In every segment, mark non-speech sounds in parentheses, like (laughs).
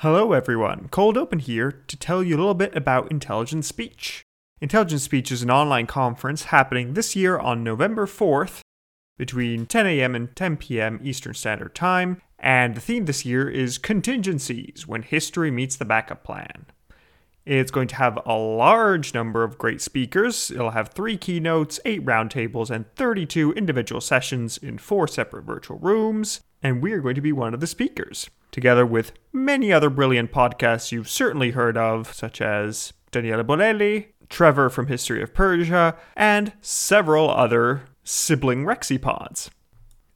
Hello, everyone. Cold Open here to tell you a little bit about Intelligent Speech. Intelligent Speech is an online conference happening this year on November 4th between 10 a.m. and 10 p.m. Eastern Standard Time, and the theme this year is Contingencies When History Meets the Backup Plan. It's going to have a large number of great speakers. It'll have three keynotes, eight roundtables, and 32 individual sessions in four separate virtual rooms. And we are going to be one of the speakers, together with many other brilliant podcasts you've certainly heard of, such as Daniele Bolelli, Trevor from History of Persia, and several other sibling Rexipods.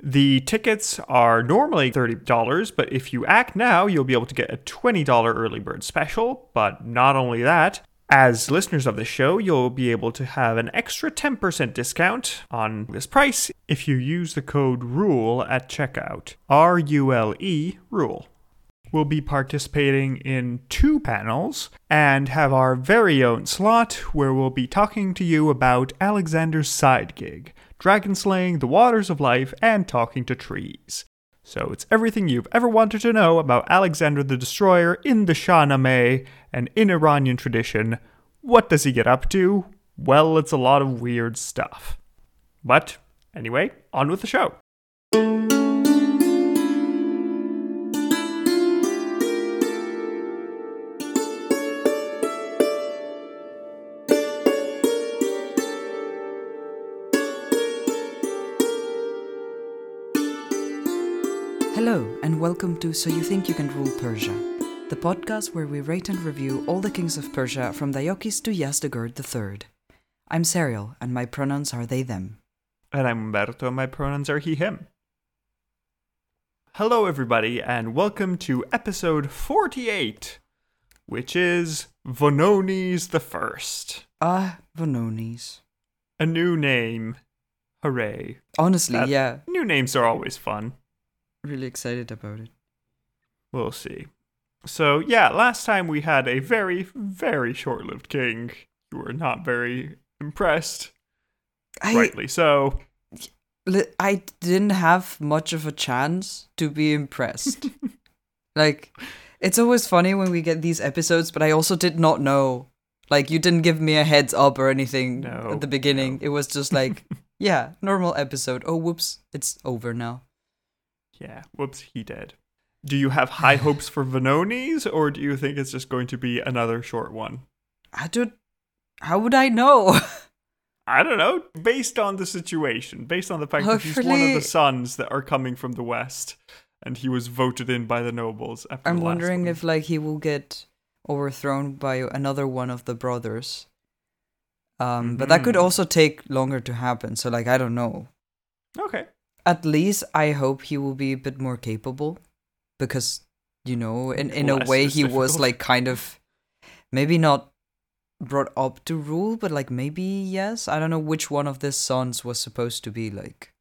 The tickets are normally $30, but if you act now, you'll be able to get a $20 early bird special. But not only that, as listeners of the show, you'll be able to have an extra 10% discount on this price if you use the code RULE at checkout. R U L E, RULE. We'll be participating in two panels and have our very own slot where we'll be talking to you about Alexander's side gig dragon slaying, the waters of life, and talking to trees. So it's everything you've ever wanted to know about Alexander the Destroyer in the Shahnameh and in Iranian tradition. What does he get up to? Well, it's a lot of weird stuff. But anyway, on with the show. Hello, and welcome to So You Think You Can Rule Persia, the podcast where we rate and review all the kings of Persia from Deioces to Yazdegerd III. I'm Cyril, and my pronouns are they them. And I'm Umberto, and my pronouns are he, him. Hello, everybody, and welcome to episode 48, which is Vonones the First. Ah, Vonones. A new name. Hooray. Honestly, That- yeah, New names are always fun. Really excited about it. We'll see. So, yeah, last time we had a very, very short lived king. You were not very impressed. I Rightly so. I didn't have much of a chance to be impressed. (laughs) like, it's always funny when we get these episodes, but I also did not know. Like, you didn't give me a heads up or anything No, at the beginning. no. It was just like, (laughs) yeah, normal episode. Oh, whoops, it's over now. Yeah, whoops, he did. Do you have high (laughs) hopes for Vonones, or do you think it's just going to be another short one? I don't. How would I know? (laughs) I don't know. Based on the situation, based on the fact that he's one of the sons that are coming from the west, and he was voted in by the nobles. After I'm the wondering one. if like he will get overthrown by another one of the brothers. Um, but that could Mhm. also take longer to happen. So like I don't know. Okay. At least I hope he will be a bit more capable, because you know, in in a way he was like kind of maybe not brought up to rule, but like maybe yes. I don't know which one of the sons was supposed to be like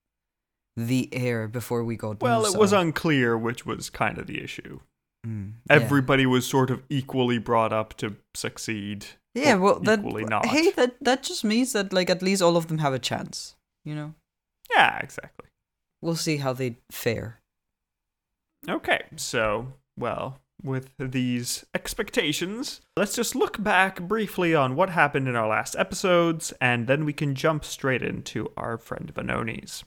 the heir before we got. Well, it was unclear which was kind of the issue. Mm, yeah. Everybody was sort of equally brought up to succeed. Yeah, well, that not. hey, that that just means that like at least all of them have a chance. You know, Yeah, exactly. We'll see how they fare. Okay, so, well, with these expectations, let's just look back briefly on what happened in our last episodes, and then we can jump straight into our friend Vonones.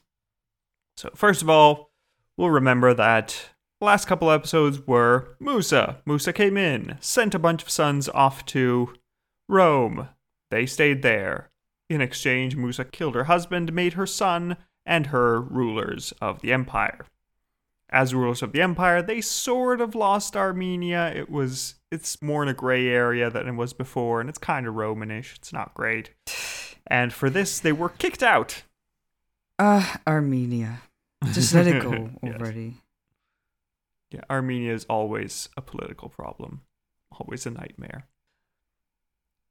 So, first of all, we'll remember that last couple episodes were Musa. Musa came in, sent a bunch of sons off to Rome. They stayed there. In exchange, Musa killed her husband, made her son and her rulers of the empire as rulers of the empire, they sort of lost Armenia. It was it's more in a gray area than it was before, and it's kind of Romanish. It's not great. And for this, they were kicked out. Ah, Armenia. Just let it go (laughs) Yes. already. Yeah, Armenia is always a political problem, always a nightmare.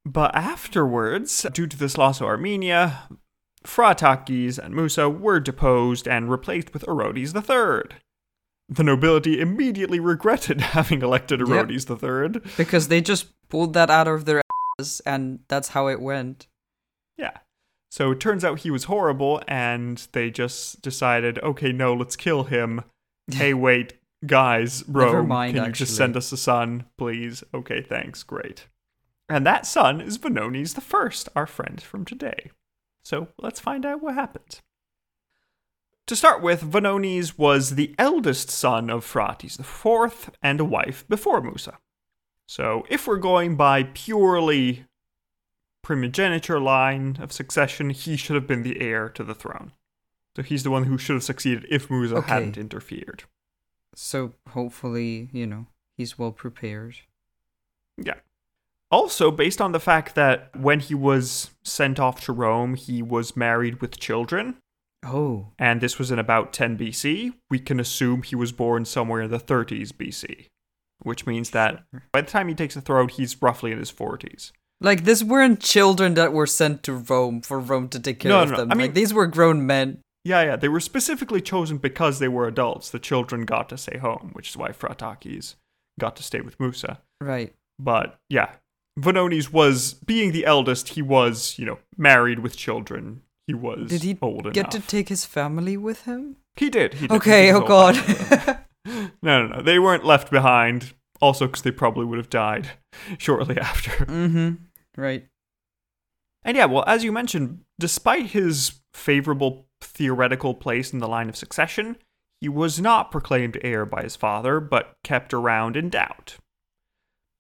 But afterwards, due to this loss of Armenia, Phraataces and Musa were deposed and replaced with Orodes III. The nobility immediately regretted (laughs) having elected Yep. Orodes III. Because they just pulled that out of their asses, and that's how it went. Yeah. So it turns out he was horrible, and they just decided, okay, no, let's kill him. (laughs) hey, wait, guys, Rome, mind, can you just send us a son, please? Okay, thanks, great. And that son is Vonones the First, our friend from today. So let's find out what happened. To start with, Vonones was the eldest son of Phraates IV and a wife before Musa. So if we're going by purely primogeniture line of succession, he should have been the heir to the throne. So he's the one who should have succeeded if Musa Okay. hadn't interfered. So hopefully, you know, he's well prepared. Yeah. Also, based on the fact that when he was sent off to Rome, he was married with children, Oh, and this was in about 10 BC, we can assume he was born somewhere in the 30s BC, which means that by the time he takes the throne, he's roughly in his 40s. like this weren't children that were sent to Rome for Rome to take care No, of no, no. them. I mean- like these were grown men. Yeah, yeah, they were specifically chosen because they were adults. The children got to stay home, which is why Phraataces got to stay with Musa. Right. But yeah, Vonones was being the eldest. He was, you know, married with children. He was Did he old enough. Get to take his family with him? he did. He did. Okay, He oh took his whole god. family with him. (laughs) no, no, no. They weren't left behind. Also, because they probably would have died (laughs) shortly after. mm-hmm. Right. And yeah, well, as you mentioned, despite his favorable theoretical place in the line of succession, he was not proclaimed heir by his father, but kept around in doubt.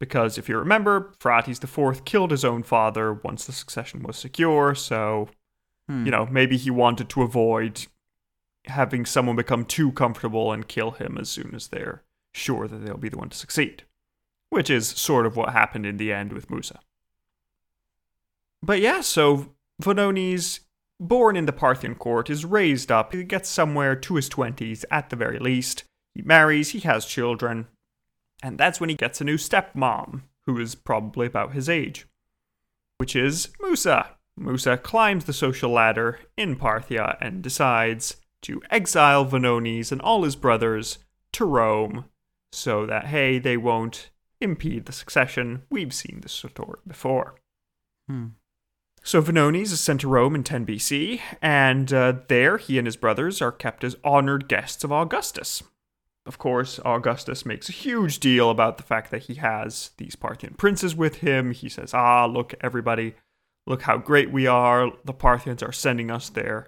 Because if you remember, Phraates IV killed his own father once the succession was secure, so, Hmm. you know, maybe he wanted to avoid having someone become too comfortable and kill him as soon as they're sure that they'll be the one to succeed. Which is sort of what happened in the end with Musa. But yeah, so Vonones, born in the Parthian court, is raised up. He gets somewhere to his 20s at the very least. He marries, he has children, and that's when he gets a new stepmom, who is probably about his age, which is Musa. Musa climbs the social ladder in Parthia and decides to exile Vonones and all his brothers to Rome so that, hey, they won't impede the succession. We've seen this story before. Hmm. So Vonones is sent to Rome in 10 BC, and uh, there he and his brothers are kept as honored guests of Augustus. Of course, Augustus makes a huge deal about the fact that he has these Parthian princes with him. He says, Ah, look, everybody, look how great we are. The Parthians are sending us their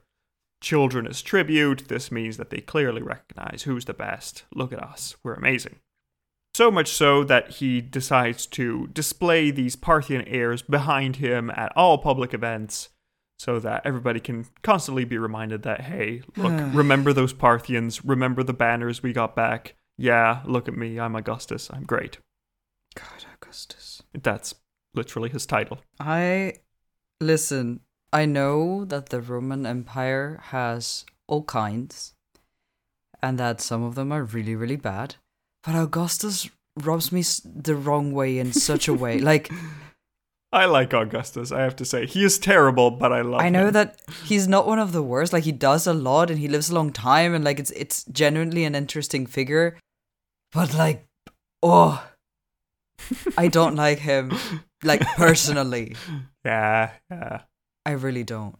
children as tribute. This means that they clearly recognize who's the best. Look at us, we're amazing. So much so that he decides to display these Parthian heirs behind him at all public events so that everybody can constantly be reminded that, hey, look, (sighs) remember those Parthians, remember the banners we got back. Yeah, look at me, I'm Augustus, I'm great. God, Augustus. That's literally his title. I listen. I know that the Roman Empire has all kinds, and that some of them are really, really bad. But Augustus rubs me the wrong way in such a way. (laughs) Like I like Augustus, I have to say. He is terrible, but I love him. I know him. that he's not one of the worst. Like he does a lot and he lives a long time, and like it's it's genuinely an interesting figure. But like, oh, I don't like him. Like (laughs) personally, Yeah, yeah. I really don't.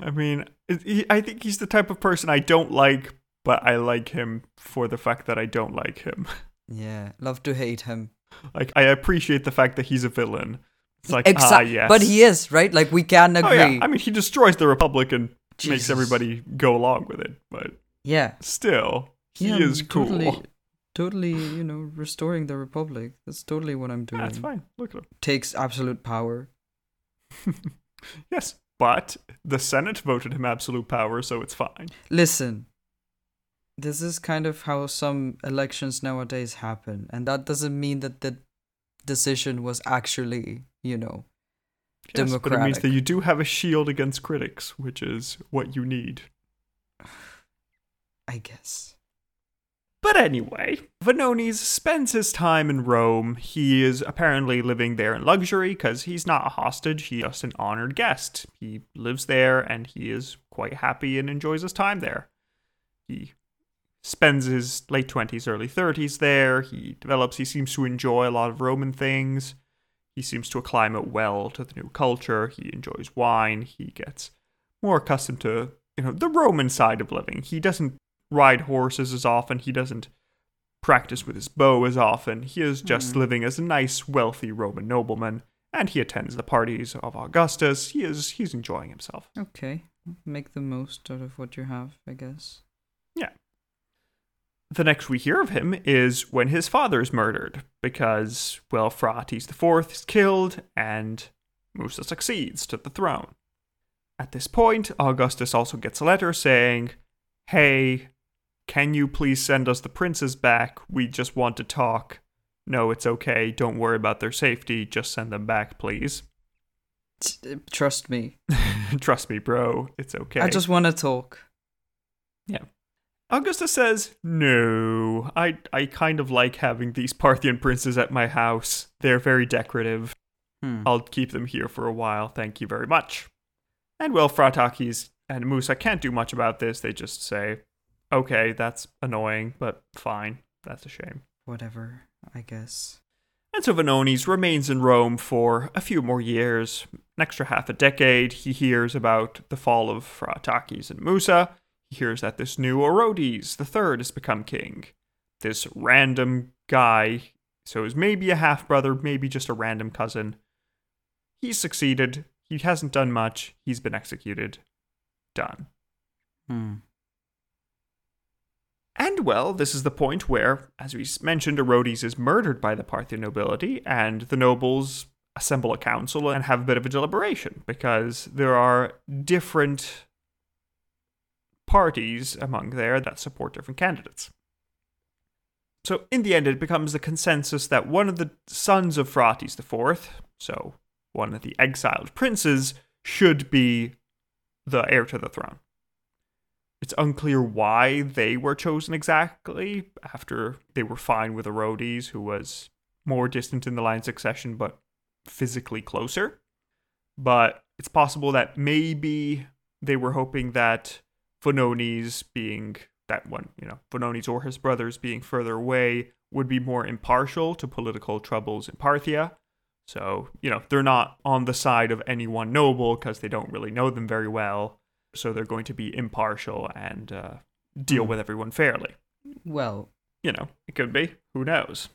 I mean, he, I think he's the type of person I don't like, but I like him for the fact that I don't like him. (laughs) Yeah, love to hate him. Like, I appreciate the fact that he's a villain. It's like, ah, Exactly. yes. But he is right. Like we can agree. Oh, yeah. I mean, he destroys the Republic and makes everybody go along with it, but Yeah, still, he Yeah, is cool. Totally, totally, you know, restoring the republic. That's totally what I'm doing. Yeah, fine. Look at him. Takes absolute power. (laughs) Yes, but the Senate voted him absolute power, so it's fine. Listen, this is kind of how some elections nowadays happen, and that doesn't mean that the decision was actually, you know, Yes, but it means that you do have a shield against critics, which is what you need. (sighs) I guess. But anyway, Vonones spends his time in Rome. He is apparently living there in luxury because he's not a hostage, he's just an honored guest. He lives there and he is quite happy and enjoys his time there. He spends his late 20s, early 30s there. He develops, he seems to enjoy a lot of Roman things. He seems to acclimate well to the new culture. He enjoys wine. He gets more accustomed to, you know, the Roman side of living. He doesn't ride horses as often. He doesn't practice with his bow as often. He is just hmm. living as a nice, wealthy Roman nobleman, and he attends the parties of Augustus. He is he's enjoying himself. Okay. Make the most out of what you have, I guess. The next we hear of him is when his father is murdered, because, well, Phraates IV is killed and Musa succeeds to the throne. At this point, Augustus also gets a letter saying, Hey, can you please send us the princes back? We just want to talk. No, it's okay. Don't worry about their safety. Just send them back, please. Trust me. (laughs) Trust me, bro. It's okay. I just want to talk. Augustus says, No, I, I kind of like having these Parthian princes at my house. They're very decorative. Hmm. I'll keep them here for a while. Thank you very much. And well, Phraataces and Musa can't do much about this. They just say, Okay, that's annoying, but fine. That's a shame. Whatever, I guess. And so Vonones remains in Rome for a few more years. An extra half a decade, he hears about the fall of Phraataces and Musa. He hears that this new Orodes, the third, has become king. This random guy, so is maybe a half brother, maybe just a random cousin. He's succeeded. He hasn't done much. He's been executed. Done. Hmm. And well, this is the point where, as we mentioned, Orodes is murdered by the Parthian nobility, and the nobles assemble a council and have a bit of a deliberation because there are different parties among there that support different candidates. So, in the end, it becomes the consensus that one of the sons of Phraates IV, so one of the exiled princes, should be the heir to the throne. It's unclear why they were chosen exactly after they were fine with Orodes, who was more distant in the line succession but physically closer. But it's possible that maybe they were hoping that Vonones being that one, you know, Vonones or his brothers being further away would be more impartial to political troubles in Parthia. So, you know, they're not on the side of any one noble because they don't really know them very well. So they're going to be impartial and uh, deal Hmm. with everyone fairly. Well, You know, it could be. Who knows?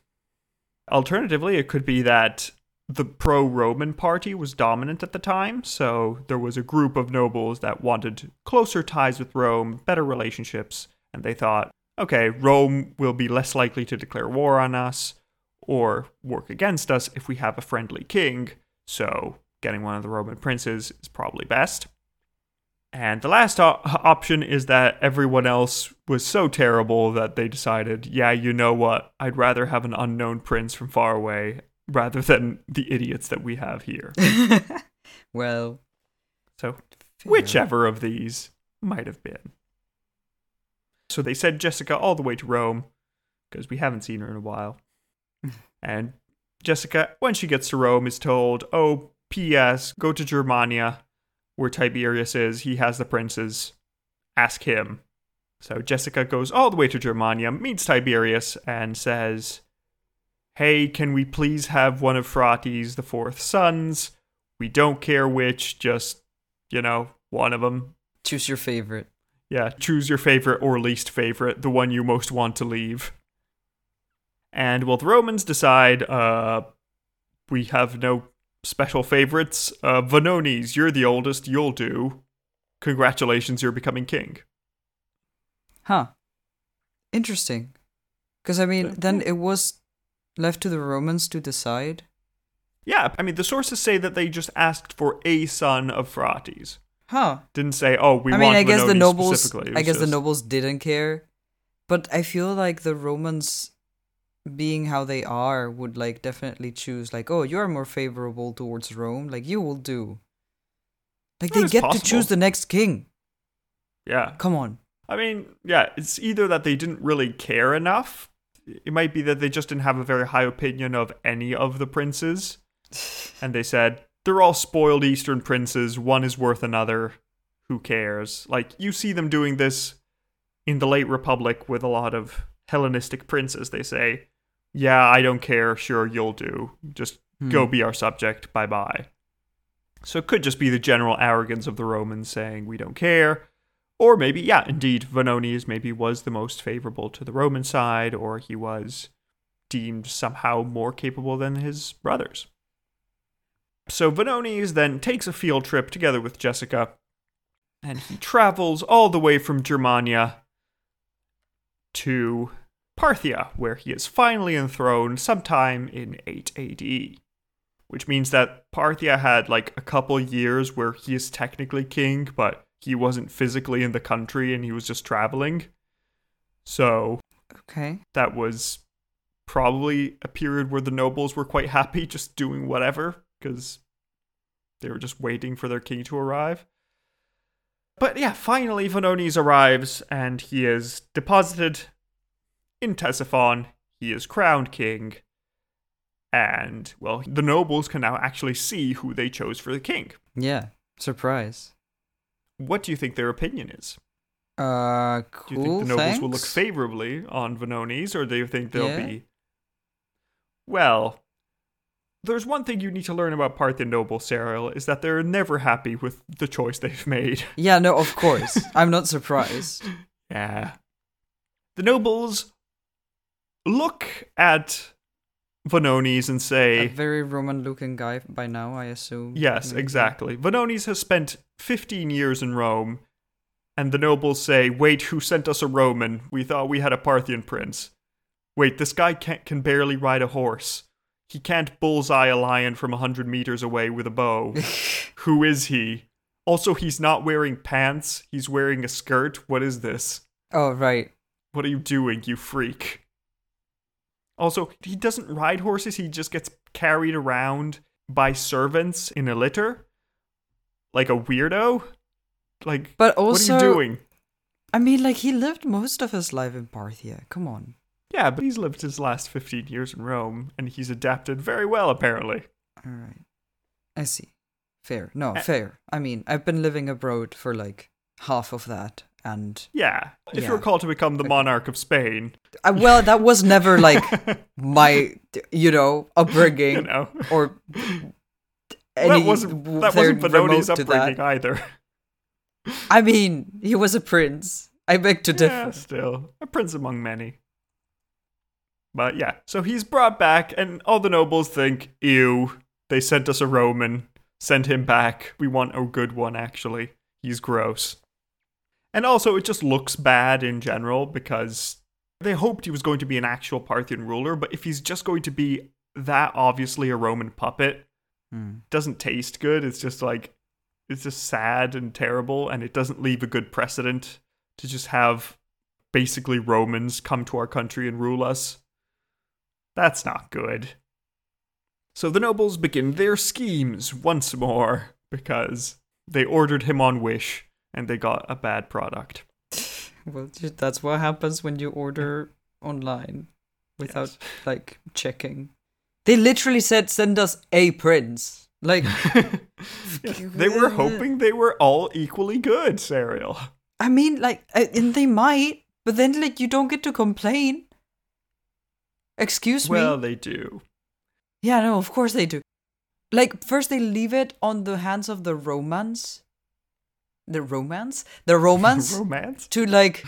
Alternatively, it could be that the pro Roman party was dominant at the time, so there was a group of nobles that wanted closer ties with Rome, better relationships, and they thought, okay, Rome will be less likely to declare war on us or work against us if we have a friendly king, so getting one of the Roman princes is probably best. And the last option is that everyone else was so terrible that they decided, yeah, you know what? I'd rather have an unknown prince from far away rather than the idiots that we have here. (laughs) well. So, whichever of these might have been. So they sent Jessica all the way to Rome because we haven't seen her in a while. (laughs) and Jessica, when she gets to Rome, is told, "Oh, P.S. Go to Germania, where Tiberius is. He has the princes. Ask him." So Jessica goes all the way to Germania, meets Tiberius, and says, "Hey, can we please have one of Phraates the fourth sons? We don't care which, just you know, one of them. Choose your favorite. Yeah, choose your favorite or least favorite, the one you most want to leave. And well, the Romans decide, uh, we have no special favorites. Uh, Vonones, you're the oldest, you'll do. Congratulations, you're becoming king. Huh. Interesting. Because, I mean, then it was left to the Romans to decide. Yeah, I mean, the sources say that they just asked for a son of Phraates. Huh. Didn't say, oh, we I want mean, I guess the nobles. specifically. I guess the nobles didn't care, but I feel like the Romans, being how they are, would like definitely choose like, oh, you're more favorable towards Rome, like you will do. Like That they get to choose the next king. Yeah. Come on. I mean, yeah, it's either that they didn't really care enough. It might be that they just didn't have a very high opinion of any of the princes. (laughs) And they said, they're all spoiled Eastern princes. One is worth another. Who cares? Like, you see them doing this in the late Republic with a lot of Hellenistic princes. They say, yeah, I don't care. Sure, you'll do. Just go Hmm. be our subject. Bye bye. So it could just be the general arrogance of the Romans saying, we don't care. Or maybe, yeah, indeed, Vonones maybe was the most favorable to the Roman side, or he was deemed somehow more capable than his brothers. So Vonones then takes a field trip together with Jessica, and he travels all the way from Germania to Parthia, where he is finally enthroned sometime in 8 AD. Which means that Parthia had like a couple years where he is technically king, but he wasn't physically in the country and he was just traveling. So Okay. that was probably a period where the nobles were quite happy just doing whatever because they were just waiting for their king to arrive. But yeah, finally Vonones arrives and he is deposited in Ctesiphon. He is crowned king. And, well, the nobles can now actually see who they chose for the king. Yeah. Surprise. What do you think their opinion is? Uh, Do you think the nobles will look favorably on Vonones, or do you think they'll Yeah. be? Well, there's one thing you need to learn about Parthian nobles, Cyril, is that they're never happy with the choice they've (laughs) made. Yeah, no, of course. I'm not surprised. (laughs) Yeah. The nobles look at Vonones and say. A very Roman looking guy by now, I assume. Yes, Maybe. exactly. Vonones has spent 15 years in Rome, and the nobles say, Wait, who sent us a Roman? We thought we had a Parthian prince. Wait, this guy can't, can barely ride a horse. He can't bullseye a lion from a 100 meters away with a bow. (laughs) who is he? Also, he's not wearing pants, he's wearing a skirt. What is this? Oh, right. What are you doing, you freak? Also, he doesn't ride horses, he just gets carried around by servants in a litter. Like a weirdo? Like, But also, what are you doing? I mean, like, he lived most of his life in Parthia. Come on. Yeah, but he's lived his last 15 years in Rome, and he's adapted very well, apparently. All right. I see. Fair. No, Uh, fair. I mean, I've been living abroad for like half of that. And, Yeah, if Yeah. you're called to become the monarch of Spain, uh, well, that was never like (laughs) my, you know, upbringing you know. or that wasn't, that wasn't Benoni's upbringing either. I mean, he was a prince. I beg to differ. Yeah, still. A prince among many. But yeah, so he's brought back, and all the nobles think, ew, they sent us a Roman. Send him back. We want a good one, actually. He's gross. And also, it just looks bad in general because they hoped he was going to be an actual Parthian ruler, but if he's just going to be that obviously a Roman puppet, Hmm. doesn't taste good. It's just like it's just sad and terrible, and it doesn't leave a good precedent to just have basically Romans come to our country and rule us. That's not good. So the nobles begin their schemes once more because they ordered him on Wish and they got a bad product. (laughs) Well, that's what happens when you order (laughs) online without Yes. like checking. They literally said, "Send us a prince." Like, (laughs) (laughs) they were hoping they were all equally good, Cyril. I mean, like, uh, and they might, but then like you don't get to complain. Excuse Well, me. Well, they do. Yeah, no, of course they do. Like, first they leave it on the hands of the romance, the romance, the romance. (laughs) Romance? to like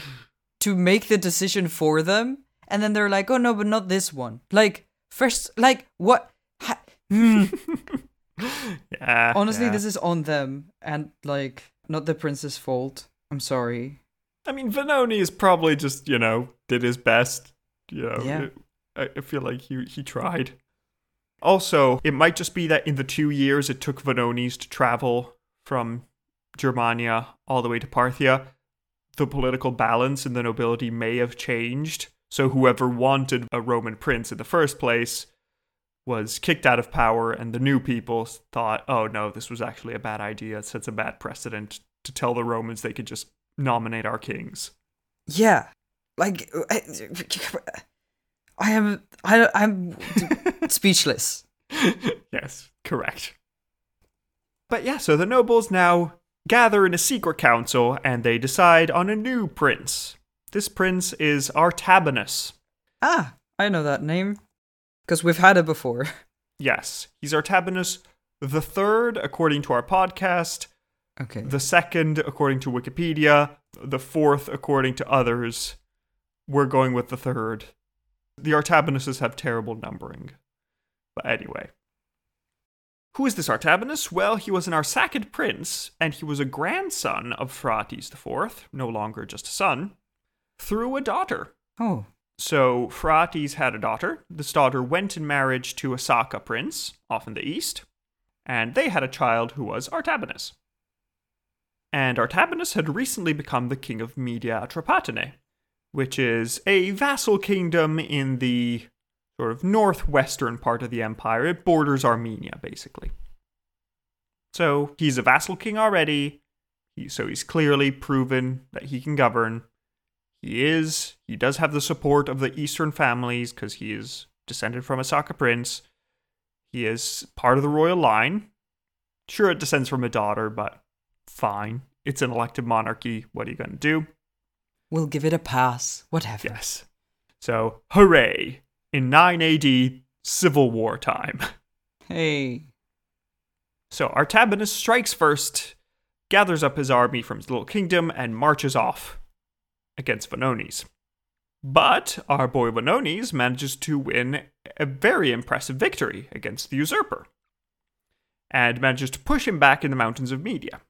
to make the decision for them and then they're like oh no but not this one like first like what ha- Hmm. (laughs) Yeah. honestly yeah. this is on them and like not the prince's fault i'm sorry I mean, Venoni is probably just, you know, did his best. You know, Yeah. it- I, I feel like he, he tried. Also, it might just be that in the two years it took Vonones to travel from Germania all the way to Parthia, the political balance in the nobility may have changed. So whoever wanted a Roman prince in the first place was kicked out of power, and the new people thought, oh no, this was actually a bad idea. It sets a bad precedent to tell the Romans they could just nominate our kings. yeah like i, I am I, i'm (laughs) speechless yes, correct. But yeah, so the nobles now gather in a secret council and they decide on a new prince. This prince is Artabanus. ah i know that name because we've had it before (laughs) Yes, he's Artabanus the third, according to our podcast, okay the second, according to Wikipedia, the fourth according to others. We're going with the third. The Artabanuses have terrible numbering. But anyway. Who is this Artabanus? Well, he was an Arsacid prince, and he was a grandson of Phraates IV, no longer just a son, through a daughter. Oh. So Phraates had a daughter. This daughter went in marriage to a Saka prince, off in the east, and they had a child who was Artabanus. And Artabanus had recently become the king of Media Atropatene, which is a vassal kingdom in the sort of northwestern part of the empire. It borders Armenia, basically. So he's a vassal king already. He, so he's clearly proven that he can govern. He is. He does have the support of the eastern families because he is descended from a Saka prince. He is part of the royal line. Sure, it descends from a daughter, but fine. It's an elected monarchy. What are you going to do? We'll give it a pass. Whatever. Yes. So, hooray! In 9 AD, Civil War time. Hey. So, Artabanus strikes first, gathers up his army from his little kingdom, and marches off against Vonones. But our boy Vonones manages to win a very impressive victory against the usurper, and manages to push him back in the mountains of Media.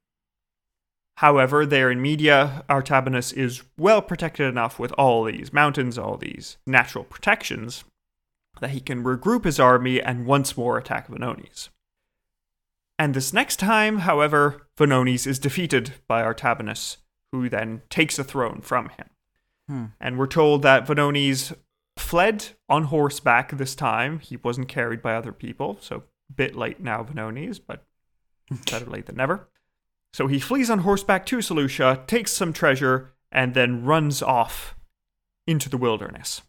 However, there in Media, Artabanus is well protected enough with all these mountains, all these natural protections, that he can regroup his army and once more attack Vonones. And this next time, however, Vonones is defeated by Artabanus, who then takes the throne from him. Hmm. And we're told that Vonones fled on horseback this time. He wasn't carried by other people, so a bit late now, Vonones, but (laughs) better late than never. So he flees on horseback to Seleucia, takes some treasure, and then runs off into the wilderness.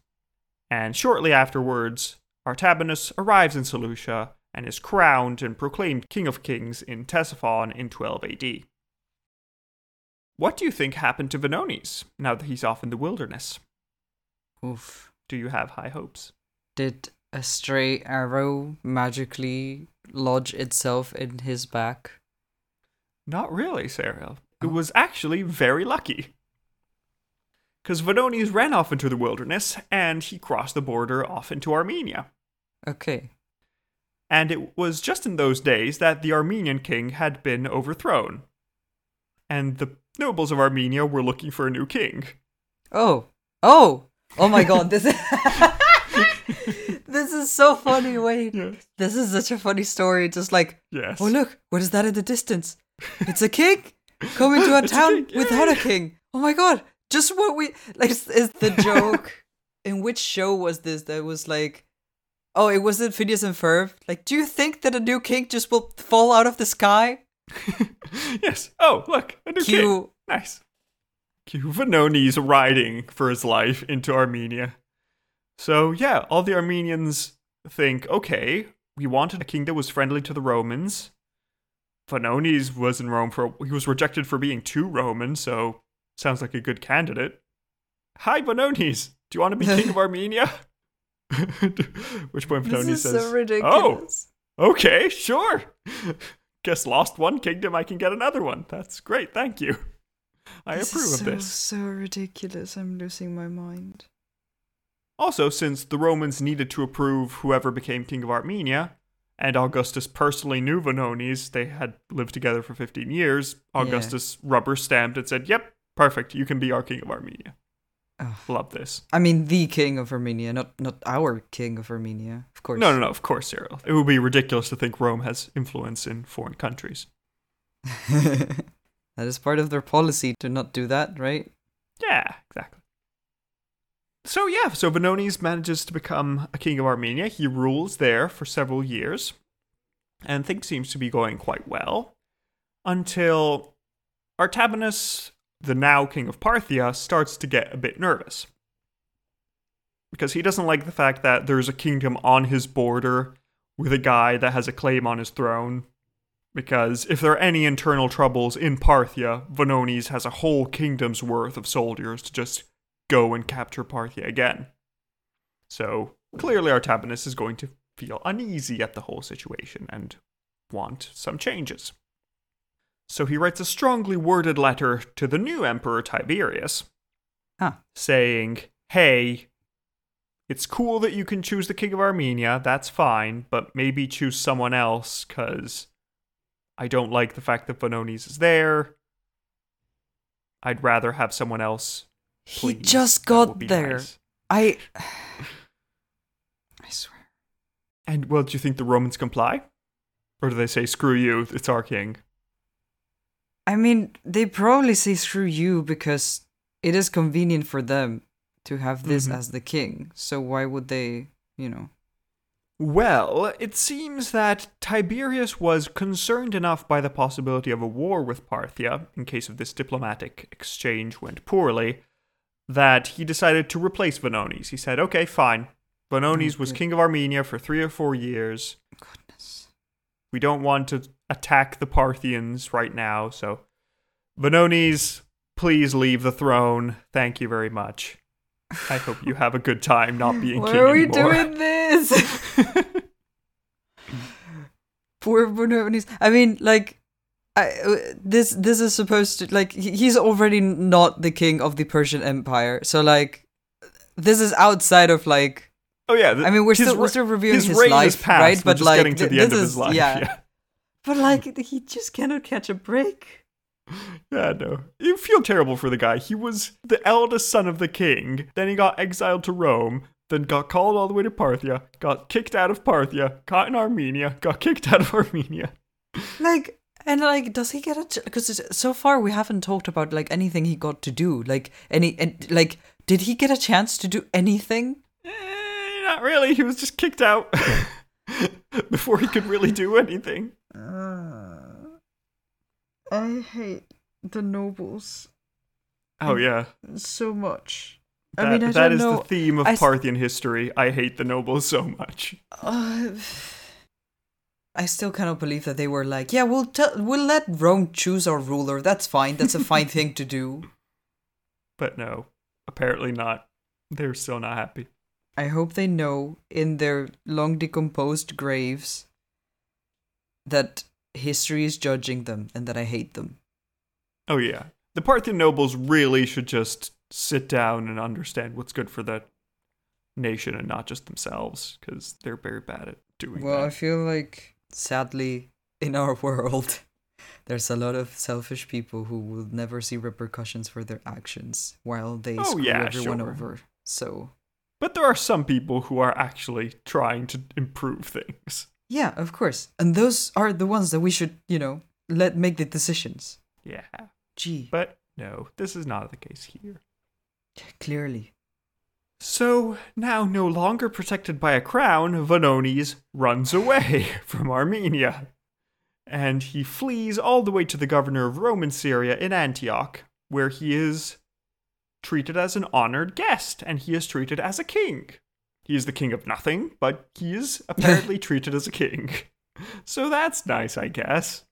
And shortly afterwards, Artabanus arrives in Seleucia and is crowned and proclaimed King of Kings in Ctesiphon in 12 AD. What do you think happened to Vonones now that he's off in the wilderness? Oof. Do you have high hopes? Did a stray arrow magically lodge itself in his back? Not really, Cyril. It Oh. was actually very lucky. Because Vonones ran off into the wilderness and he crossed the border off into Armenia. Okay. And it was just in those days that the Armenian king had been overthrown. And the nobles of Armenia were looking for a new king. Oh. Oh. Oh my god, this is (laughs) This is so funny. Wait. This is such a funny story. Just like, Yes. oh look, what is that in the distance? It's a king coming to a (laughs) a town king, without a king. Oh my god. Just what we like is, is the (laughs) joke. in which show was this that was like Oh, it was in Phineas and Ferb. Like, do you think that a new king just will fall out of the sky? (laughs) yes. Oh, look, a new king. Nice. Cue Vonones riding for his life into Armenia. So, yeah, all the Armenians think okay, we wanted a king that was friendly to the Romans. Vonones was in Rome for, he was rejected for being too Roman, so sounds like a good candidate. Hi, Vonones. Do you want to be king of (laughs) Armenia? (laughs) Which point This Vonones is says, so ridiculous. Okay, sure. Guess lost one kingdom, I can get another one. That's great, thank you. I this approve is of so, this. So ridiculous. I'm losing my mind. Also, since the Romans needed to approve whoever became king of Armenia, and Augustus personally knew Vonones, they had lived together for 15 years, Augustus rubber stamped and said, Yep, perfect, you can be our king of Armenia. Love this. I mean, the king of Armenia, not not our king of Armenia, of course. No, no, no, of course, Cyril. It would be ridiculous to think Rome has influence in foreign countries. (laughs) that is part of their policy to not do that, right? Yeah, exactly. So yeah, so Vonones manages to become a king of Armenia. He rules there for several years, and things seems to be going quite well until Artabanus, the now king of Parthia, starts to get a bit nervous because he doesn't like the fact that there's a kingdom on his border with a guy that has a claim on his throne. Because if there are any internal troubles in Parthia, Vonones has a whole kingdom's worth of soldiers to just go and capture Parthia again. So clearly, Artabanus is going to feel uneasy at the whole situation and want some changes. So he writes a strongly worded letter to the new Emperor Tiberius Huh. saying, Hey, it's cool that you can choose the King of Armenia, that's fine, but maybe choose someone else because I don't like the fact that Vonones is there. I'd rather have someone else. He just got there. nice." I. (sighs) I swear. And well, do you think the Romans comply? Or do they say, screw you, it's our king? I mean, they probably say screw you because it is convenient for them to have this Mhm. as the king. So why would they, you know? Well, it seems that Tiberius was concerned enough by the possibility of a war with Parthia, in case of this diplomatic exchange went poorly, that he decided to replace Vonones. He said, okay, fine. Vonones was king of Armenia for three or four years. Goodness. We don't want to attack the Parthians right now, so Vonones, please leave the throne. Thank you very much. I hope you have a good time not being Why king are we anymore. doing this? (laughs) Poor Bononis. I mean, like, I, this this is supposed to like he's already not the king of the Persian Empire. So like, this is outside of like. oh yeah, th- I mean, we're his still we're still reviewing his, his, reign life, is past. right? We're But just like, getting to th- the end this of is his life. yeah. (laughs) yeah. But like, he just cannot catch a break. (laughs) Yeah, no. You feel terrible for the guy. He was the eldest son of the king. Then he got exiled to Rome. Then got called all the way to Parthia. Got kicked out of Parthia. Caught in Armenia. Got (laughs) kicked out of Armenia. Like, and like, does he get a? Because so far we haven't talked about like anything he got to do. Like any, and like, did he get a chance to do anything? Eh, not really. He was just kicked out (laughs) (laughs) before he could really do anything. I hate the nobles Oh yeah, so much. that, I mean, I that is know. the theme of I s- Parthian history. I hate the nobles so much. Uh, (sighs) I still cannot believe that they were like, yeah, we'll tell, we'll let Rome choose our ruler. That's fine. That's a fine thing to do. (laughs) But no, apparently not. They're still not happy. I hope they know in their long decomposed graves that history is judging them and that I hate them. Oh yeah, the Parthian nobles really should just sit down and understand what's good for the nation and not just themselves, because they're very bad at doing Well, I feel like sadly in our (laughs) world there's a lot of selfish people who will never see repercussions for their actions while they Oh, screw yeah, everyone sure. over. So, But there are some people who are actually trying to improve things. yeah, of course. And those are the ones that we should, you know, let make the decisions. Yeah, Gee, but no, this is not the case here. clearly. So, now no longer protected by a crown, Vonones runs away (laughs) from Armenia. And he flees all the way to the governor of Roman Syria in Antioch, where he is treated as an honored guest, and he is treated as a king. He is the king of nothing, but he is (laughs) apparently treated as a king. (laughs) So that's nice, I guess.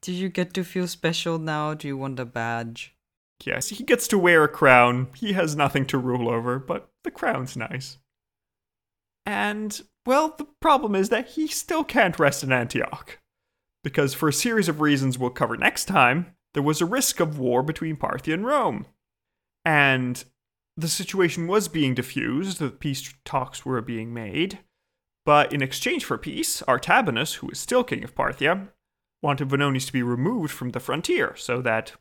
Do you get to feel special now? Do you want a badge? Yes, he gets to wear a crown. He has nothing to rule over, but the crown's nice. And, well, the problem is that he still can't rest in Antioch. Because, for a series of reasons we'll cover next time, there was a risk of war between Parthia and Rome. And the situation was being diffused, the peace talks were being made. But in exchange for peace, Artabanus, who is still king of Parthia, wanted Vonones to be removed from the frontier so that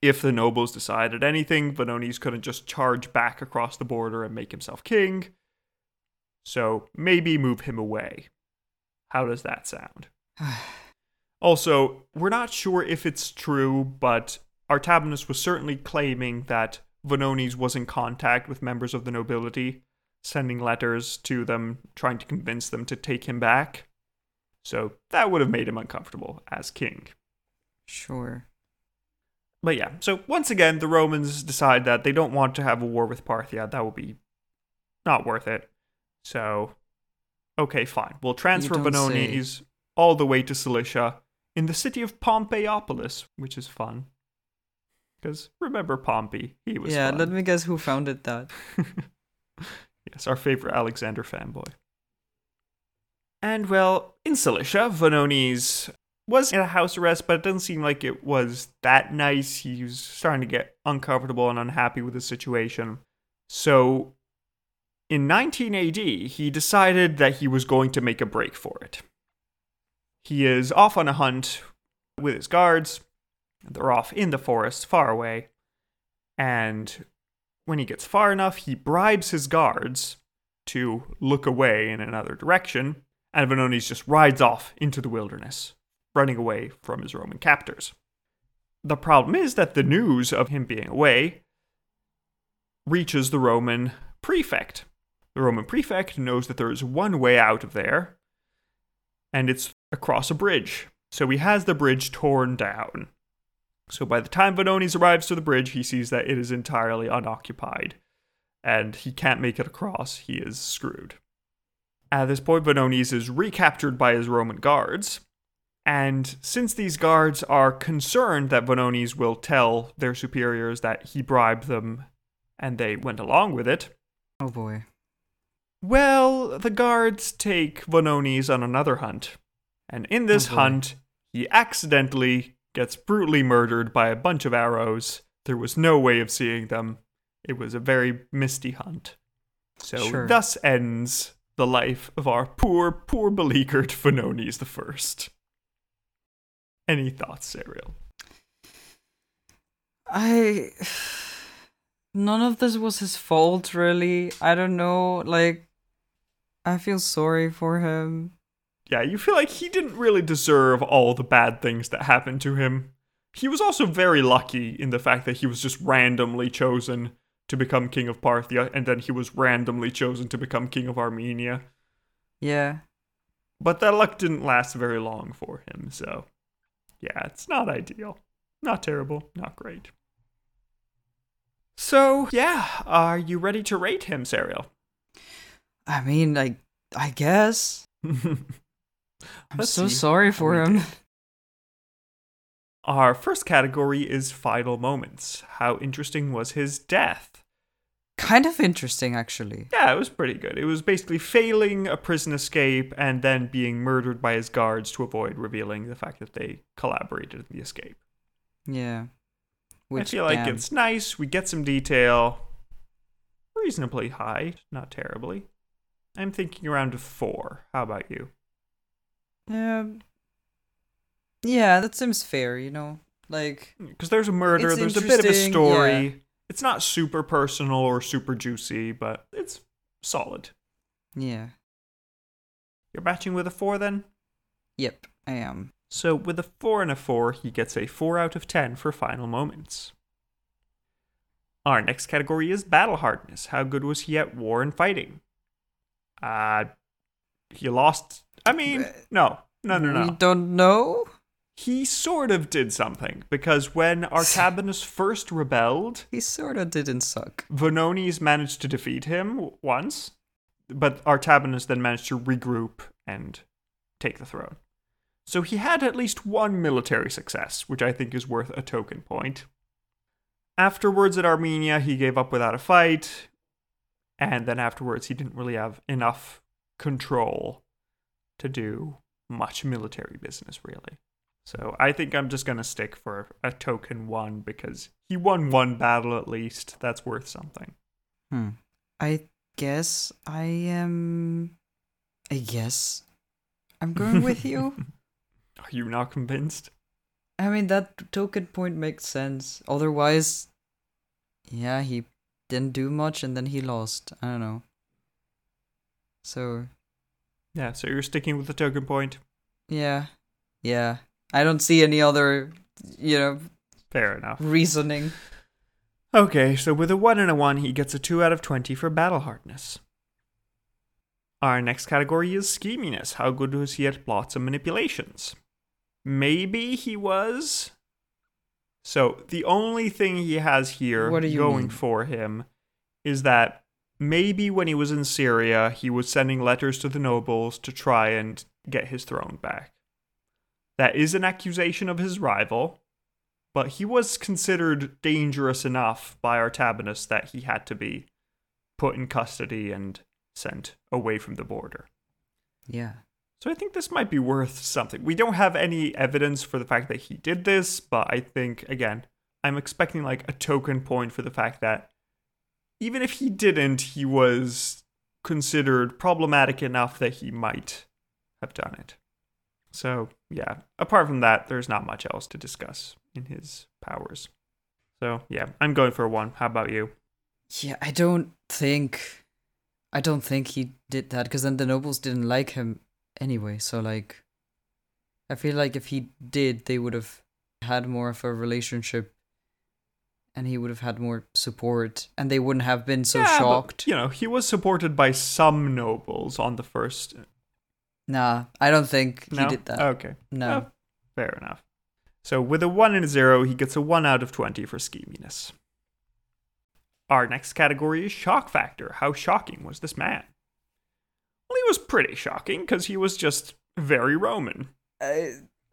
if the nobles decided anything, Vonones couldn't just charge back across the border and make himself king. So maybe move him away. How does that sound? (sighs) also, we're not sure if it's true, but Artabanus was certainly claiming that Vonones was in contact with members of the nobility, sending letters to them, trying to convince them to take him back. So that would have made him uncomfortable as king. Sure. But yeah, so once again, the Romans decide that they don't want to have a war with Parthia. That would be not worth it. So, okay, fine. We'll transfer don't Vonones all the way to Cilicia in the city of Pompeiopolis, which is fun. Because remember Pompey, he was yeah, fun. let me guess who founded that. (laughs) yes, our favorite Alexander fanboy. And well, in Cilicia, Vonones was in a house arrest, but it doesn't seem like it was that nice. He was starting to get uncomfortable and unhappy with the situation. So in 19 AD, he decided that he was going to make a break for it. He is off on a hunt with his guards. They're off in the forest, far away. And when he gets far enough, he bribes his guards to look away in another direction, and Vonones just rides off into the wilderness, running away from his Roman captors. The problem is that the news of him being away reaches the Roman prefect. The Roman prefect knows that there is one way out of there, and it's across a bridge. So he has the bridge torn down. So by the time Vonones arrives to the bridge, he sees that it is entirely unoccupied and he can't make it across. He is screwed. At this point, Vonones is recaptured by his Roman guards. And since these guards are concerned that Vonones will tell their superiors that he bribed them and they went along with it, Oh boy. well, the guards take Vonones on another hunt. And in this Oh, hunt, he accidentally gets brutally murdered by a bunch of arrows. There was no way of seeing them. It was a very misty hunt. So Sure. thus ends the life of our poor, poor beleaguered Vonones the First. Any thoughts, Ariel? I. None of this was his fault, really. I don't know. Like, I feel sorry for him. Yeah, you feel like he didn't really deserve all the bad things that happened to him. He was also very lucky in the fact that he was just randomly chosen to become king of Parthia, and then he was randomly chosen to become king of Armenia. Yeah. But that luck didn't last very long for him, so yeah, it's not ideal. Not terrible, not great. So, yeah, are you ready to rate him, Cyril? I mean, like, I guess. (laughs) I'm Let's so see sorry for him. Our first category is final moments. How interesting was his death? Kind of interesting, actually. Yeah, it was pretty good. It was basically failing a prison escape and then being murdered by his guards to avoid revealing the fact that they collaborated in the escape. Yeah. I feel like damn. it's nice. We get some detail. Reasonably high, not terribly. I'm thinking around a four. How about you? Yeah. Yeah, that seems fair, you know? Like, Because there's a murder, there's a bit of a story. yeah. It's not super personal or super juicy, but it's solid. yeah. You're matching with a four then? Yep, I am. So with a four and a four, he gets a four out of ten for final moments. Our next category is battle hardness. How good was he at war and fighting? Uh he lost I mean, uh, no. No no no. We don't know? He sort of did something because when Artabanus (laughs) first rebelled, He sorta didn't suck. Vonones managed to defeat him once, but Artabanus then managed to regroup and take the throne. So he had at least one military success, which I think is worth a token point. Afterwards, at Armenia, he gave up without a fight, and then afterwards, he didn't really have enough control to do much military business, really. So I think I'm just going to stick for a token one because he won one battle at least. That's worth something. Hmm. I guess I am. I guess I'm going with you. (laughs) Are you not convinced? I mean, that token point makes sense. Otherwise, yeah, he didn't do much and then he lost. I don't know. So, Yeah, so you're sticking with the token point. yeah. Yeah. I don't see any other, you know, Fair enough. reasoning. Okay, so with a 1 and a 1, he gets a 2 out of 20 for battle hardness. Our next category is scheminess. How good was he at plots and manipulations? Maybe he was. So the only thing he has here going mean? for him is that maybe when he was in Syria, he was sending letters to the nobles to try and get his throne back. That is an accusation of his rival, but he was considered dangerous enough by Artabanus that he had to be put in custody and sent away from the border. Yeah. So I think this might be worth something. We don't have any evidence for the fact that he did this, but I think, again, I'm expecting like a token point for the fact that even if he didn't, he was considered problematic enough that he might have done it. So, yeah, apart from that, there's not much else to discuss in his powers. So, yeah, I'm going for one. How about you? Yeah, I don't think I don't think he did that because then the nobles didn't like him anyway. So like, I feel like if he did, they would have had more of a relationship, and he would have had more support, and they wouldn't have been so Yeah, but, shocked. you know, he was supported by some nobles on the first. Nah, I don't think he did that. Okay. no. Oh, fair enough. So with a 1 and a 0, he gets a 1 out of 20 for scheminess. Our next category is shock factor. How shocking was this man? Well, he was pretty shocking because he was just very Roman. Uh,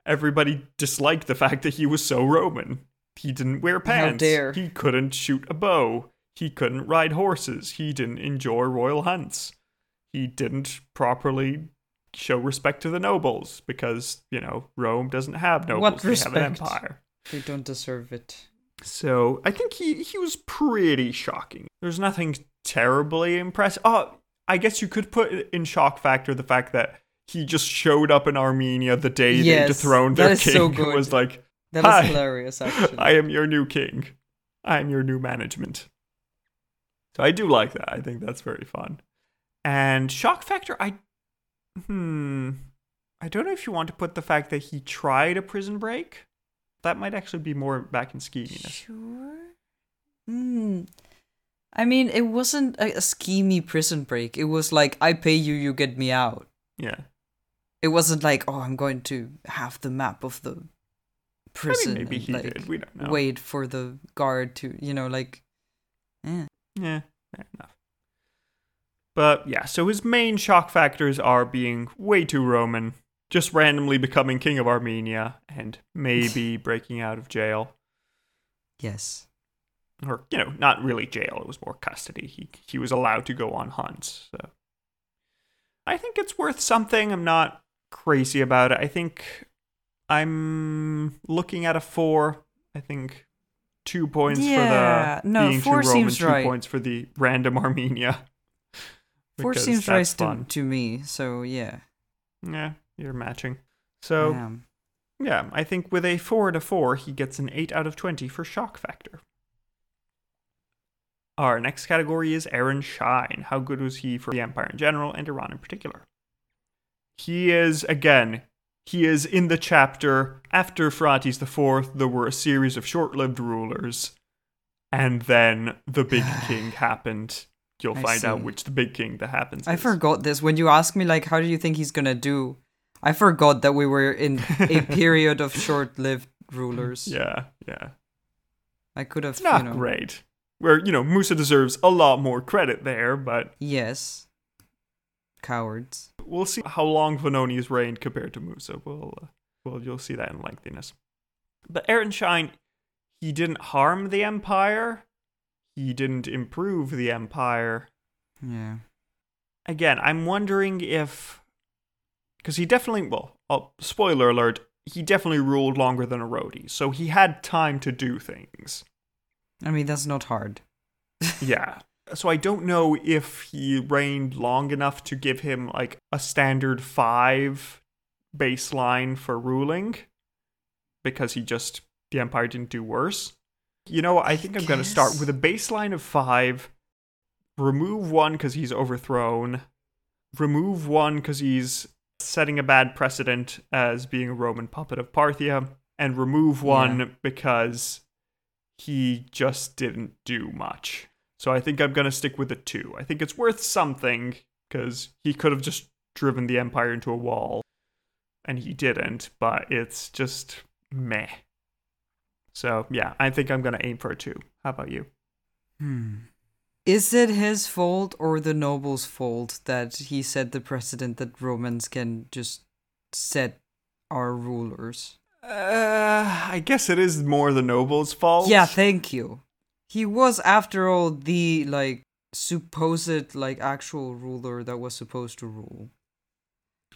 Everybody disliked the fact that he was so Roman. He didn't wear pants. dare. He couldn't shoot a bow. He couldn't ride horses. He didn't enjoy royal hunts. He didn't properly show respect to the nobles because, you know, Rome doesn't have nobles. What they have an respect? empire. they don't deserve it. So I think he, he was pretty shocking. There's nothing terribly impressive. Oh, I guess you could put in shock factor the fact that he just showed up in Armenia the day they dethroned that their is king so and was like, That is Hi. hilarious, (laughs) actually. I am your new king. I am your new management. So I do like that. I think that's very fun. And shock factor, I hmm. I don't know if you want to put the fact that he tried a prison break. That might actually be more back in scheminess. Sure. Hmm. I mean, it wasn't a, a schemy prison break. It was like, I pay you, you get me out. Yeah. It wasn't like, oh, I'm going to have the map of the I mean, prison. maybe and, he like, did. We don't know. Wait for the guard to, you know, like, eh. Yeah, fair enough. But yeah, so his main shock factors are being way too Roman, just randomly becoming king of Armenia, and maybe (laughs) breaking out of jail. Yes. or you know, not really jail. It was more custody. He he was allowed to go on hunts. So I think it's worth something. I'm not crazy about it. I think I'm looking at a four. I think two points Yeah, for the no, being four Roman, two right. points for the random (laughs) Armenia. Four seems right to, to me, so yeah. Yeah, you're matching. So I. Yeah, I think with a 4 to 4, he gets an 8 out of 20 for shock factor. Our next category is Aaron Shine. How good was he for the Empire in general and Iran in particular? He is, again, he is in the chapter after Phraates IV, there were a series of short lived rulers, and then the big (sighs) king happened. You'll I find out which the big king that happens. I is. forgot this. When you asked me, like, how do you think he's gonna do? I forgot that we were in a (laughs) period of short-lived rulers. Yeah, yeah. I could have, It's not you know, great. Where, you know, Musa deserves a lot more credit there, but Yes. Cowards. we'll see how long Vonones reigned compared to Musa. We'll, uh, well, you'll see that in lengthiness. But Ehrenstein, he didn't harm the Empire. He didn't improve the Empire. Yeah. Again, I'm wondering if. Because he definitely, well, oh, spoiler alert, he definitely ruled longer than Erodi, so he had time to do things. I mean, that's not hard. yeah. So I don't know if he reigned long enough to give him like a standard five baseline for ruling because he just, the Empire didn't do worse. You know, I think I'm going to start with a baseline of five, remove one because he's overthrown, remove one because he's setting a bad precedent as being a Roman puppet of Parthia, and remove one Yeah. because he just didn't do much. So I think I'm going to stick with a two. I think it's worth something because he could have just driven the Empire into a wall and he didn't, but it's just meh. So yeah, I think I'm going to aim for a two. How about you? Hmm. Is it his fault or the noble's fault that he set the precedent that Romans can just set our rulers? Uh, I guess it is more the noble's fault. Yeah, thank you. He was, after all, the like supposed like actual ruler that was supposed to rule.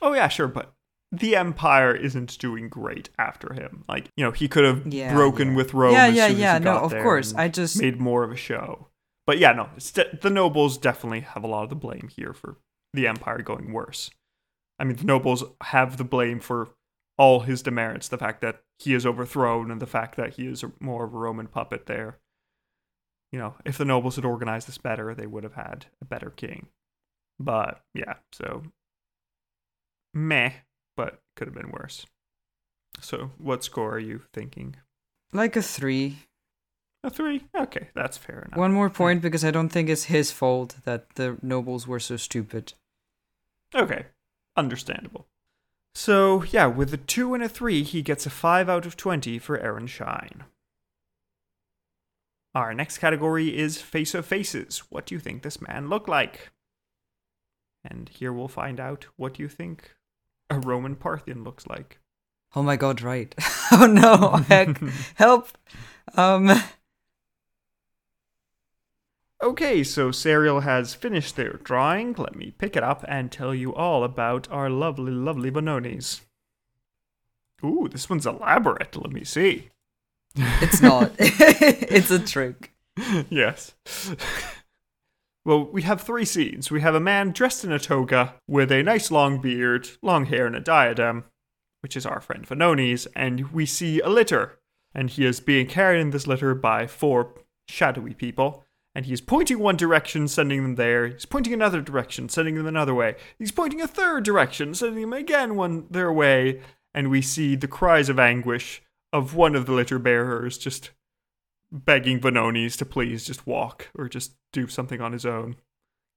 Oh yeah, sure, but the Empire isn't doing great after him. Like you know, he could have Yeah, broken yeah. with Rome. Yeah, yeah, yeah, no, of course. I just- made more of a show. But yeah, no, de- the nobles definitely have a lot of the blame here for the Empire going worse. I mean, the nobles have the blame for all his demerits, the fact that he is overthrown and the fact that he is more of a Roman puppet there. You know, if the nobles had organized this better, they would have had a better king. But yeah, so meh, but could have been worse. So, what score are you thinking? Like a three. A three? Okay, that's fair enough. One more point because I don't think it's his fault that the nobles were so stupid. Okay, understandable. So, yeah, with a 2 and a 3, he gets a 5 out of 20 for Aaron Shine. Our next category is Face of Faces. What do you think this man looked like? And here we'll find out what you think a Roman Parthian looks like. Oh my god, right. (laughs) oh no, heck, (laughs) help. Um, Okay, so Cyril has finished their drawing. Let me pick it up and tell you all about our lovely, lovely Vonones. Ooh, this one's elaborate. Let me see. It's not. (laughs) (laughs) it's a trick. yes. well, we have three scenes. We have a man dressed in a toga with a nice long beard, long hair, and a diadem, which is our friend Vonones, and we see a litter. And he is being carried in this litter by four shadowy people. And he is pointing one direction, sending them there. He's pointing another direction, sending them another way. He's pointing a third direction, sending them again one their way. And we see the cries of anguish of one of the litter bearers just begging Vonones to please just walk or just do something on his own.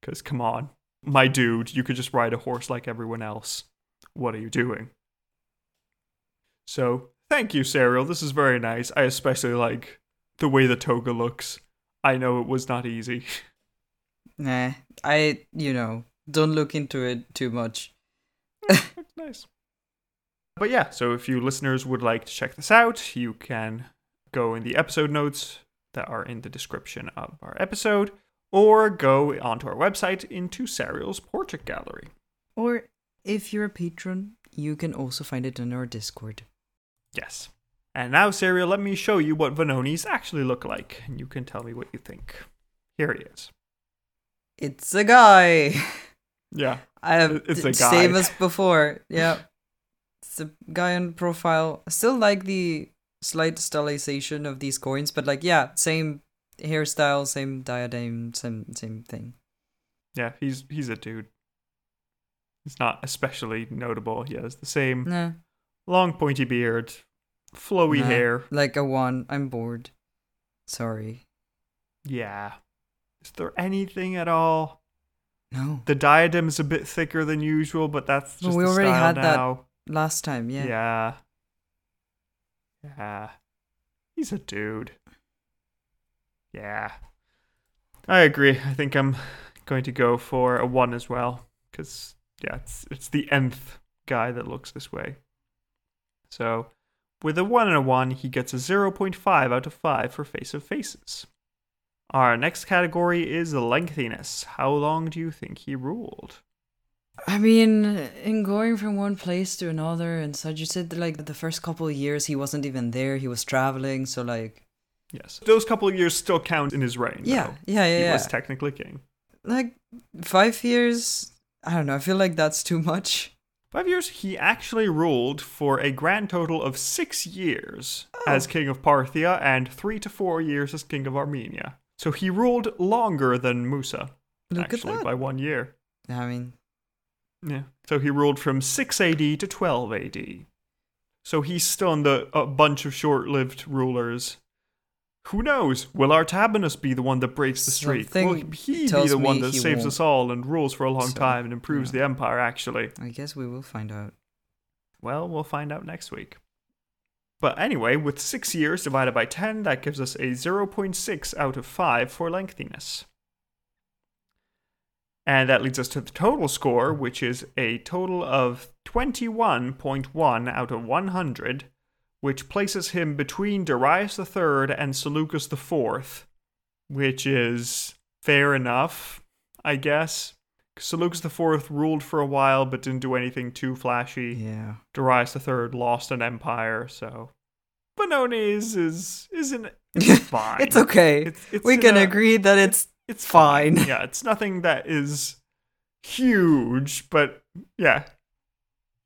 Because, come on, my dude, you could just ride a horse like everyone else. What are you doing? So, thank you, Cyril. This is very nice. I especially like the way the toga looks. I know it was not easy. (laughs) Nah, I, you know, don't look into it too much. Nice. But yeah, so if you listeners would like to check this out, you can go in the episode notes that are in the description of our episode, or go onto our website into Cyril's portrait gallery. Or if you're a patron, you can also find it in our Discord. Yes. And now, Serial, let me show you what Vonones actually look like, and you can tell me what you think. Here he is. It's a guy. Yeah. I have It's a same as before. (laughs) Yeah, a guy on profile. I still like the slight stylization of these coins, but like, yeah, same hairstyle, same diadem, same same thing. Yeah, he's he's a dude. He's not especially notable. He has the same Nah, long pointy beard, flowy nah, hair. like a one. I'm bored. Sorry. Yeah. Is there anything at all? No. The diadem is a bit thicker than usual, but that's Well, we the already had that now. Last time, yeah. Yeah. Yeah. He's a dude. Yeah. I agree. I think I'm going to go for a one as well. Because, yeah, it's, it's the nth guy that looks this way. So, with a one and a one, he gets a 0.5 out of 5 for Face of Faces. Our next category is lengthiness. How long do you think he ruled? I mean, in going from one place to another and such, you said like the first couple of years he wasn't even there, he was traveling, so like Yes. Those couple of years still count in his reign. Yeah, though. yeah, yeah, He yeah. was technically king. like five years I don't know, I feel like that's too much. Five years, he actually ruled for a grand total of six years oh. as Oh. king of Parthia and three to four years as king of Armenia. So he ruled longer than Musa, Look actually, at that. by one year. I mean Yeah. So he ruled from 6 AD to 12 AD. So he's stunned a, a bunch of short lived rulers. Who knows? Will Artabanus be the one that breaks the streak? Will he be the one that saves won't. us all and rules for a long So, time and improves yeah. the empire, actually? I guess we will find out. Well, we'll find out next week. But anyway, with 6 years divided by 10, that gives us a 0.6 out of 5 for lengthiness. And that leads us to the total score, which is a total of 21.1 out of 100, which places him between Darius III and Seleucus IV, which is fair enough, I guess, Seleucus IV ruled for a while but didn't do anything too flashy. Yeah. Darius III lost an empire, so Vonones is isn't (laughs) it's fine. it's okay. It's- it's we can a- agree that it's It's fine. Yeah, it's nothing that is huge, but yeah.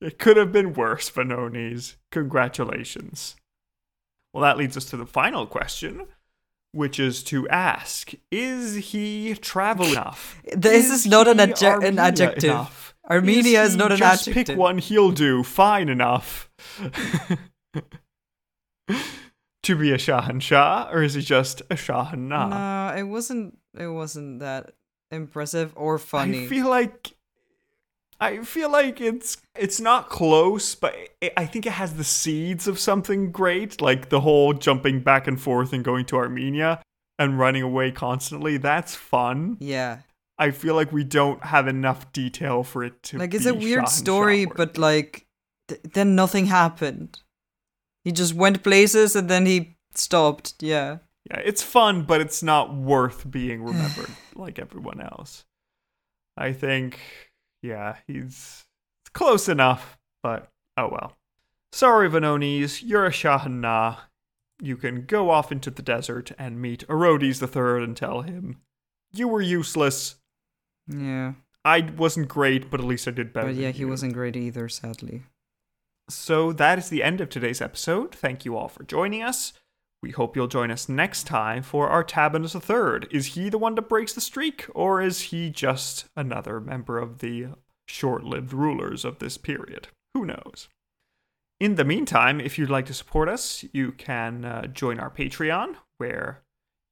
It could have been worse, Vonones. Congratulations. Well, that leads us to the final question, which is to ask Is he travel enough? This is not an adje- an adjective. enough? Armenia is he not an just adjective. Pick one he'll do. Fine enough. (laughs) to be a Shahanshah, or is he just a Shahanah? No, it wasn't. It wasn't that impressive or funny. I feel like I feel like it's it's not close, but it, I think it has the seeds of something great, like the whole jumping back and forth and going to Armenia and running away constantly. That's fun. yeah, I feel like we don't have enough detail for it to like it's a weird story, but like th- then nothing happened. He just went places and then he stopped. Yeah. Yeah, it's fun, but it's not worth being remembered (sighs) like everyone else. I think, yeah, he's it's close enough, but oh well. Sorry, Vonones, you're a Shahanah. You can go off into the desert and meet Orodes III and tell him, You were useless. Yeah. I wasn't great, but at least I did better. But yeah, he you." wasn't great either, sadly. So that is the end of today's episode. Thank you all for joining us. We hope you'll join us next time for Artabanus III. Is he the one that breaks the streak, or is he just another member of the short lived rulers of this period? Who knows? In the meantime, if you'd like to support us, you can uh, join our Patreon, where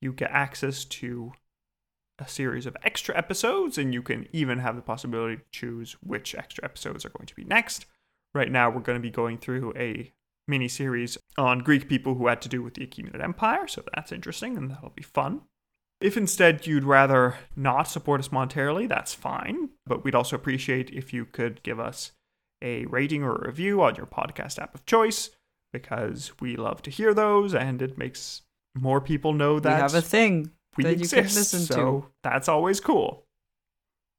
you get access to a series of extra episodes, and you can even have the possibility to choose which extra episodes are going to be next. Right now, we're going to be going through a mini series on Greek people who had to do with the Achaemenid Empire, so that's interesting and that'll be fun. If instead you'd rather not support us monetarily, that's fine, but we'd also appreciate if you could give us a rating or a review on your podcast app of choice because we love to hear those and it makes more people know that we have a thing we that exist. you can listen so to. that's always cool.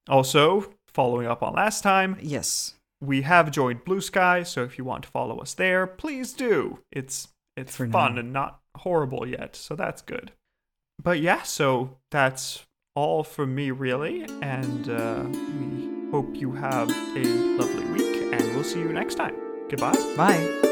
Also, following up on last time, Yes. We have joined Bluesky, so if you want to follow us there, please do. It's it's For fun now. and not horrible yet, so that's good. But yeah, so that's all from me really, and uh, we hope you have a lovely week, and we'll see you next time. Goodbye. Bye.